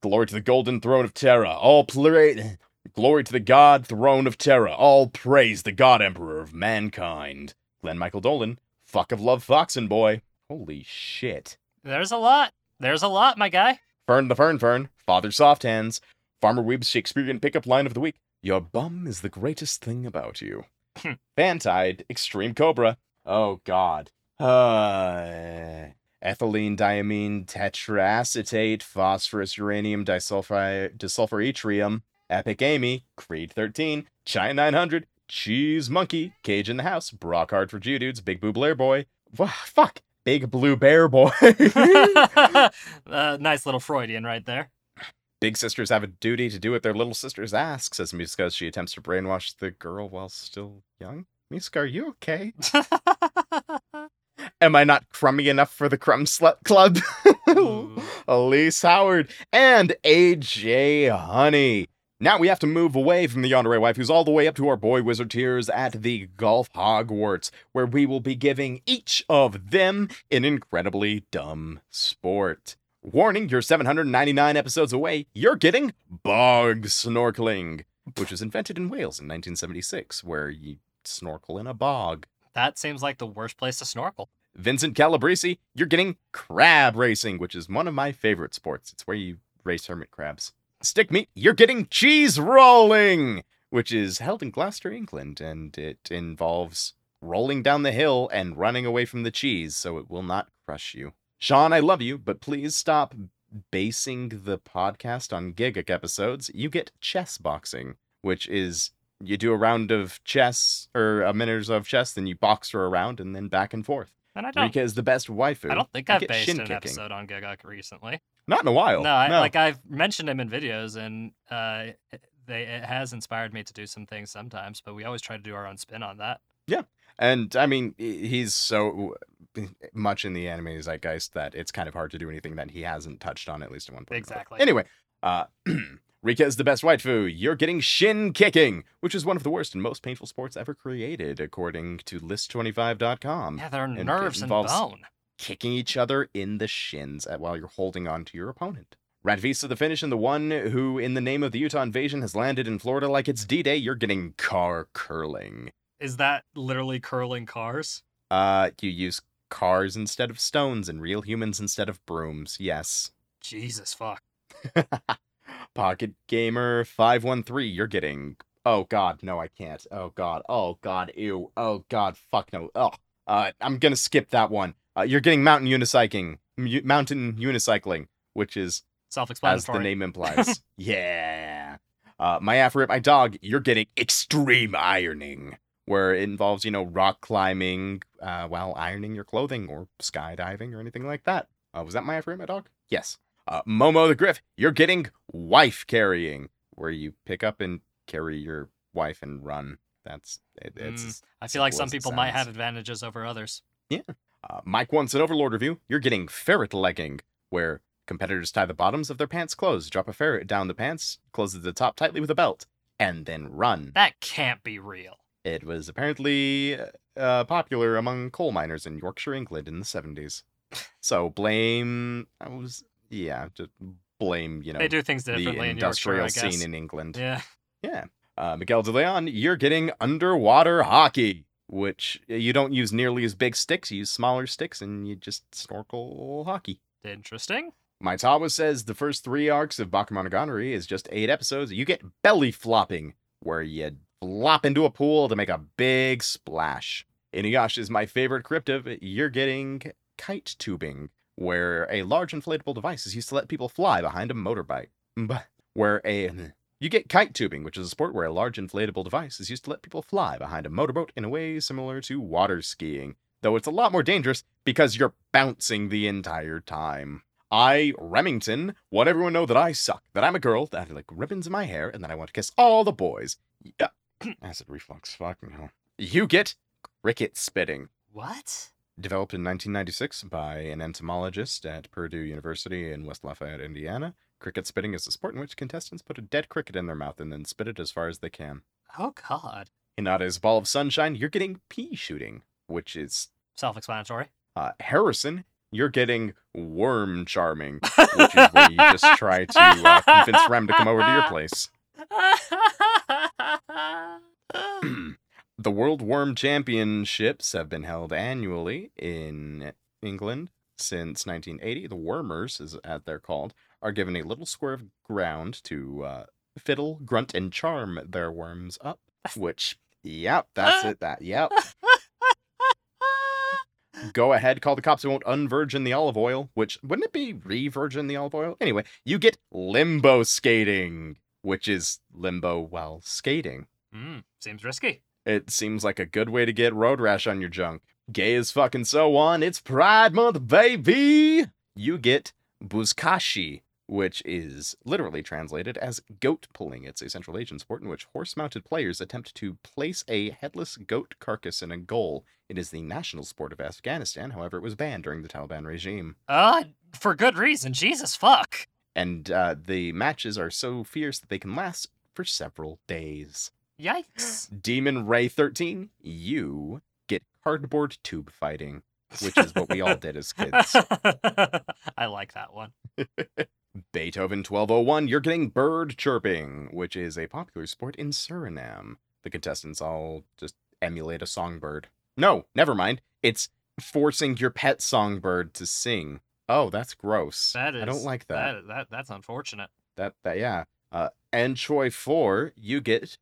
Glory to the golden throne of Terra. All plurate. Glory to the god throne of Terra. All praise the god emperor of mankind. Glenn Michael Dolan. Fuck of love, Foxen boy. Holy shit. There's a lot. There's a lot, my guy. Fern the Fern Fern. Father Soft Hands. Farmer Weeb's Shakespearean pickup line of the week. Your bum is the greatest thing about you. Fantide, Extreme Cobra. Oh God. Uh, ethylene diamine tetraacetate phosphorus uranium disulfur disulfuritrium. Epic Amy, Creed 13, China 900, Cheese Monkey, Cage in the House, Brock Hard for Jew Dudes, Big Blue Blair Boy. Fuck, Big Blue Bear Boy. uh, nice little Freudian right there. Big sisters have a duty to do what their little sisters ask, says Miska as she attempts to brainwash the girl while still young. Miska, are you okay? Am I not crummy enough for the Crumb Slut Club? Elise Howard and AJ Honey. Now we have to move away from the Yandere wife, who's all the way up to our boy wizard tiers at the Golf Hogwarts, where we will be giving each of them an incredibly dumb sport. Warning, you're 799 episodes away. You're getting bog snorkeling, which was invented in Wales in 1976, where you snorkel in a bog. That seems like the worst place to snorkel. Vincent Calabrese, you're getting crab racing, which is one of my favorite sports. It's where you race hermit crabs. Stick meat, you're getting cheese rolling, which is held in Gloucester, England, and it involves rolling down the hill and running away from the cheese so it will not crush you. Sean, I love you, but please stop basing the podcast on Gigguk episodes. You get chess boxing, which is you do a round of chess or a minute of chess, then you box her around and then back and forth. And I don't. Rika is the best waifu. I don't think You I've based an episode on Gigguk recently. Not in a while. no, I, like I've mentioned him in videos, and uh, it- they it has inspired me to do some things sometimes. But we always try to do our own spin on that. And I mean, he's so much in the anime zeitgeist that it's kind of hard to do anything that he hasn't touched on at least at one point. in. Exactly. Anyway, uh, Rika is the best waifu. You're getting shin kicking, which is one of the worst and most painful sports ever created, according to List25.com. Yeah, there are it nerves and bone. Kicking each other in the shins at, while you're holding on to your opponent. Radvisa the finish and the one who, in the name of the Utah invasion, has landed in Florida like it's D-Day. You're getting car curling. Is that literally curling cars? Uh, you use cars instead of stones and real humans instead of brooms. Yes. Jesus fuck. Pocket Gamer 513, you're getting. Oh god, no, I can't. Oh god. Oh god, ew. Oh god, fuck no. Oh. Uh, I'm gonna skip that one. Uh, you're getting mountain unicycling. Mu- mountain unicycling, which is self-explanatory, as the name implies. yeah. Uh, my Afro, my dog, you're getting extreme ironing, where it involves, you know, rock climbing uh, while ironing your clothing or skydiving or anything like that. Uh, was that my Afro, my dog? Yes. Uh, Momo the Griff, you're getting wife carrying, where you pick up and carry your wife and run. That's it, it's. Mm, I feel like some people might have advantages over others. Uh, Mike wants an Overlord review. You're getting ferret legging, where competitors tie the bottoms of their pants closed, drop a ferret down the pants, closes the top tightly with a belt, and then run. That can't be real. It was apparently uh, popular among coal miners in Yorkshire, England in the 70s. So blame. I was. Yeah, just blame, you know, They do things the differently in Yorkshire, industrial I guess. scene in England. Yeah. Yeah. Uh, Miguel de Leon, you're getting underwater hockey, which you don't use nearly as big sticks. You use smaller sticks and you just snorkel hockey. Interesting. Maitawa says the first three arcs of Bakemonogatari is just eight episodes. You get belly flopping, where you flop into a pool to make a big splash. Inuyasha is my favorite cryptid. You're getting kite tubing, where a large inflatable device is used to let people fly behind a motorbike. Where a you get kite tubing, which is a sport where a large inflatable device is used to let people fly behind a motorboat in a way similar to water skiing, though it's a lot more dangerous because you're bouncing the entire time. I, Remington, want everyone know that I suck, that I'm a girl, that I like ribbons in my hair, and that I want to kiss all the boys. Yeah. Acid reflux, fucking hell. You get cricket spitting. What? Developed in 1996 by an entomologist at Purdue University in West Lafayette, Indiana. Cricket spitting is a sport in which contestants put a dead cricket in their mouth and then spit it as far as they can. Oh God. Hinata's Ball of Sunshine, you're getting pea shooting, which is Self-explanatory. uh, Harrison, you're getting worm charming, which is where you just try to uh, convince Rem to come over to your place. the World Worm Championships have been held annually in England since 1980. The Wormers, as, as they're called, are given a little square of ground to uh, fiddle, grunt, and charm their worms up. Which, yep, that's it. That, yep. Go ahead, call the cops. Who won't unvirgin the olive oil. Which wouldn't it be re-virgin the olive oil? Anyway, you get limbo skating, which is limbo while skating. Hmm. Seems risky. It seems like a good way to get road rash on your junk. Gay as fucking so on. It's Pride Month, baby! You get Buzkashi, which is literally translated as goat pulling. It's a Central Asian sport in which horse mounted players attempt to place a headless goat carcass in a goal. It is the national sport of Afghanistan, however, it was banned during the Taliban regime. Uh, for good reason. Jesus fuck. And uh, the matches are so fierce that they can last for several days. Yikes. Demon Ray 13, you get cardboard tube fighting, which is what we all did as kids. I like that one. Beethoven 1201, you're getting bird chirping, which is a popular sport in Suriname. The contestants all just emulate a songbird. No, never mind. It's forcing your pet songbird to sing. Oh, that's gross. That is. I don't like that. That, that that's unfortunate. That that yeah. Uh and Choi 4, you get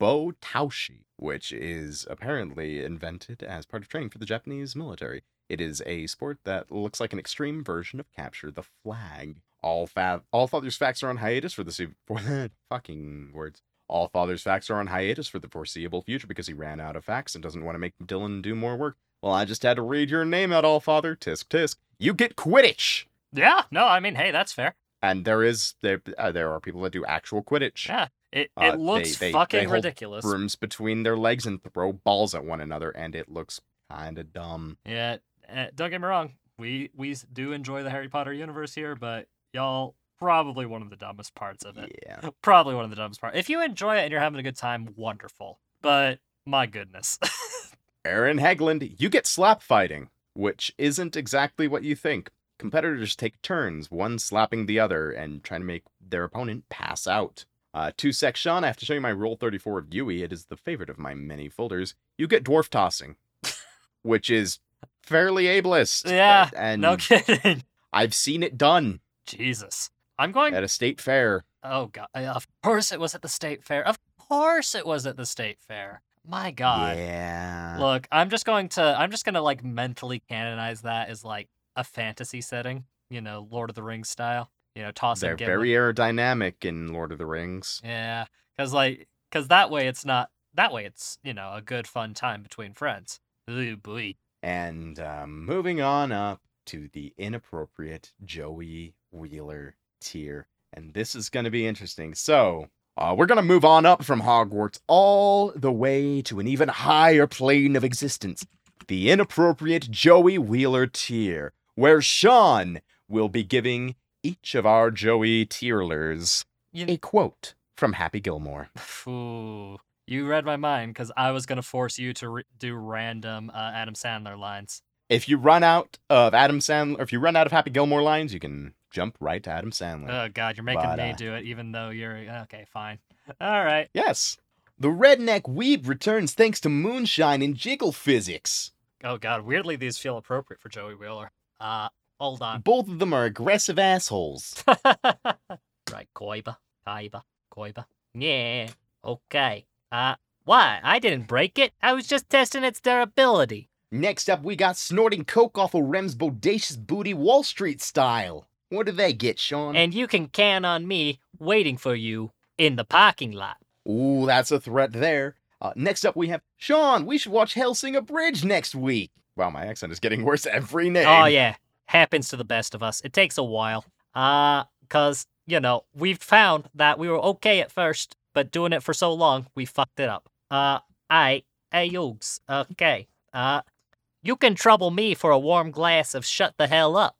Bo-taoshi, which is apparently invented as part of training for the Japanese military. It is a sport that looks like an extreme version of Capture the Flag. All fa- all Father's Facts are on hiatus for the se- for fucking words. All Father's Facts are on hiatus for the foreseeable future because he ran out of facts and doesn't want to make Dylan do more work. Well, I just had to read your name out, All Father. Tisk tisk. You get Quidditch. Yeah. No, I mean, hey, that's fair. And there is there uh, there are people that do actual Quidditch. Yeah. It Uh, it looks they- they- fucking they ridiculous. brooms between their legs and throw balls at one another, and it looks kind of dumb. Yeah. eh, don't get me wrong. We we do enjoy the Harry Potter universe here, but y'all probably one of the dumbest parts of it. Yeah. Probably one of the dumbest parts. If you enjoy it and you're having a good time, wonderful. But my goodness. Aaron Hegland, you get slap fighting, which isn't exactly what you think. Competitors take turns, one slapping the other and trying to make their opponent pass out. Uh, two Sec Sean, I have to show you my Rule 34 of Yui. It is the favorite of my many folders. You get dwarf tossing, which is fairly ableist. Yeah, And no kidding. I've seen it done Jesus. I'm going at a state fair. Oh god. uh, Of course it was at the state fair. Of course it was at the state fair. My god. Yeah. Look, I'm just going to I'm just going to like mentally canonize that as like a fantasy setting, you know, Lord of the Rings style. You know, tossing They're very aerodynamic in Lord of the Rings. Yeah, cuz like cuz that way it's not that way it's, you know, a good fun time between friends. Ooh boy. And um, moving on up to the inappropriate Joey Wheeler tier. And this is going to be interesting. So, uh, we're going to move on up from Hogwarts all the way to an even higher plane of existence the inappropriate Joey Wheeler tier, where Sean will be giving each of our Joey tierlers You a quote from Happy Gilmore. Ooh, you read my mind cuz I was going to force you to re- do random uh, Adam Sandler lines. If you run out of Adam Sandler, if you run out of Happy Gilmore lines, you can jump right to Adam Sandler. Oh God, you're making But, me uh, do it, even though you're okay. Fine. All right. Yes. The redneck weeb returns thanks to moonshine and jiggle physics. Oh God, weirdly these feel appropriate for Joey Wheeler. Uh, hold on. Both of them are aggressive assholes. right, Koiba, Kaiba, Koiba. Yeah. Okay. Uh, why? I didn't break it. I was just testing its durability. Next up, we got snorting coke off of Rem's bodacious booty Wall Street style. What do they get, Sean? And you can can on me, waiting for you in the parking lot. Ooh, that's a threat there. Uh, next up, we have Sean. We should watch Hellsing Abridged next week. Wow, my accent is getting worse every name. Oh yeah, Happens to the best of us. It takes a while. Uh, cause, you know, we've found that we were okay at first, but doing it for so long, we fucked it up. Uh, I, hey, Yugs, okay. Uh, you can trouble me for a warm glass of shut the hell up.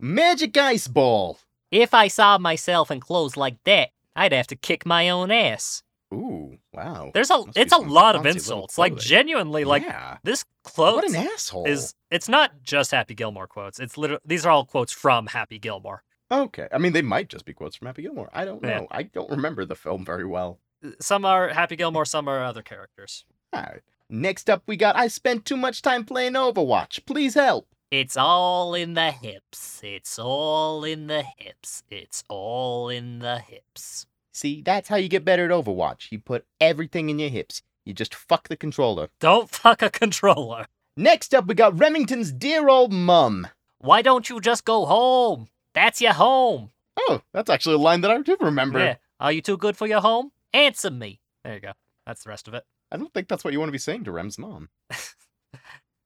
Magic ice ball. If I saw myself in clothes like that, I'd have to kick my own ass. Ooh, wow. There's a, Must it's a lot of insults. Like genuinely, like yeah. this clothes What an asshole. is. It's not just Happy Gilmore quotes. It's literally these are all quotes from Happy Gilmore. Okay. I mean, they might just be quotes from Happy Gilmore. I don't Yeah. know. I don't remember the film very well. Some are Happy Gilmore, some are other characters. All right. Next up, we got I spent too much time playing Overwatch. Please help. It's all in the hips. It's all in the hips. It's all in the hips. See, that's how you get better at Overwatch. You put everything in your hips. You just fuck the controller. Don't fuck a controller. Next up, we got Remington's dear old mum. Why don't you just go home? That's your home. Oh, that's actually a line that I do remember. Yeah. Are you too good for your home? Answer me. There you go. That's the rest of it. I don't think that's what you want to be saying to Rem's mom.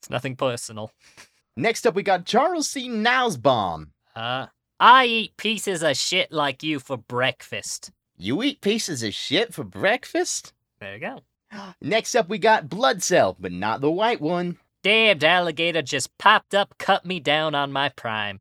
It's nothing personal. Next up, we got Charles C. Nausbaum. Uh, I eat pieces of shit like you for breakfast. You eat pieces of shit for breakfast? There you go. Next up, we got Blood Cell, but not the white one. Damned alligator just popped up, cut me down on my prime.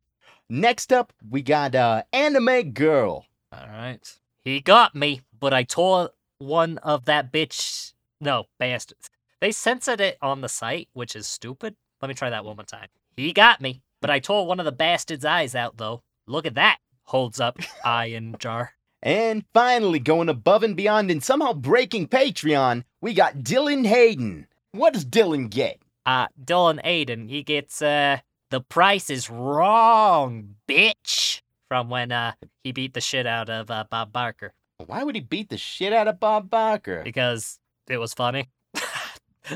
Next up, we got uh, Anime Girl. All right. He got me, but I tore one of that bitch. No, bastards. They censored it on the site, which is stupid. Let me try that one more time. He got me, but I tore one of the bastard's eyes out, though. Look at that. Holds up eye in jar. And finally, going above and beyond and somehow breaking Patreon, we got Dylan Hayden. What does Dylan get? Uh, Dylan Hayden, he gets, uh, the price is wrong, bitch. From when, uh, he beat the shit out of, uh, Bob Barker. Why would he beat the shit out of Bob Barker? Because it was funny.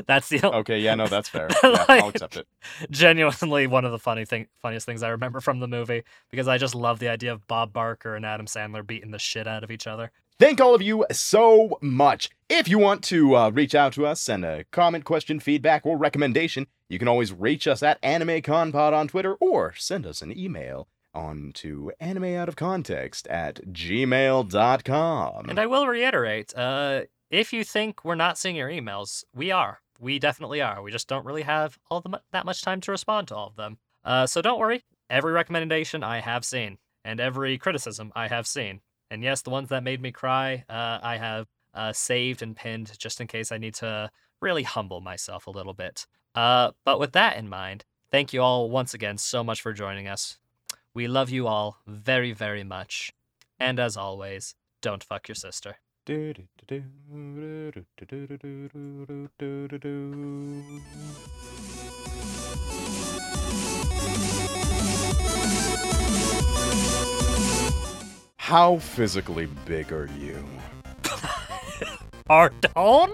That's the Okay, yeah, no, that's fair. Yeah, I'll accept it. genuinely one of the funny thing funniest things I remember from the movie because I just love the idea of Bob Barker and Adam Sandler beating the shit out of each other. Thank all of you so much. If you want to uh, reach out to us, send a comment, question, feedback, or recommendation, you can always reach us at AnimeConPod on Twitter or send us an email on to animeoutofcontext at gmail.com. And I will reiterate, uh, if you think we're not seeing your emails, we are. We definitely are. We just don't really have all the that much time to respond to all of them. Uh, so don't worry. Every recommendation I have seen, and every criticism I have seen, and yes, the ones that made me cry, uh, I have uh, saved and pinned just in case I need to really humble myself a little bit. Uh, but with that in mind, thank you all once again so much for joining us. We love you all very, very much. And as always, don't fuck your sister. How physically big are you? Pardon?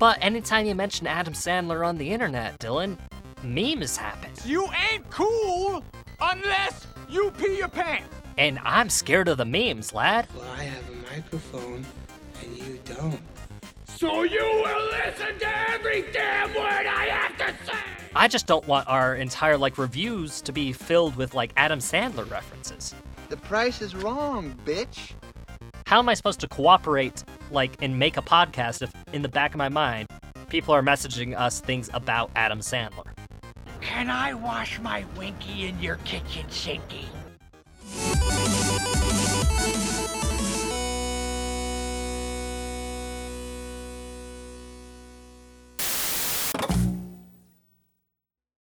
But anytime you mention Adam Sandler on the internet, Dylan, memes happen. You ain't cool unless you pee your pants. And I'm scared of the memes, lad. Well, I have a microphone and you don't. So you will listen to every damn word I have to say. I just don't want our entire like reviews to be filled with like Adam Sandler references. The price is wrong, bitch. How am I supposed to cooperate like and make a podcast if in the back of my mind people are messaging us things about Adam Sandler? Can I wash my winky in your kitchen sinky? Bye.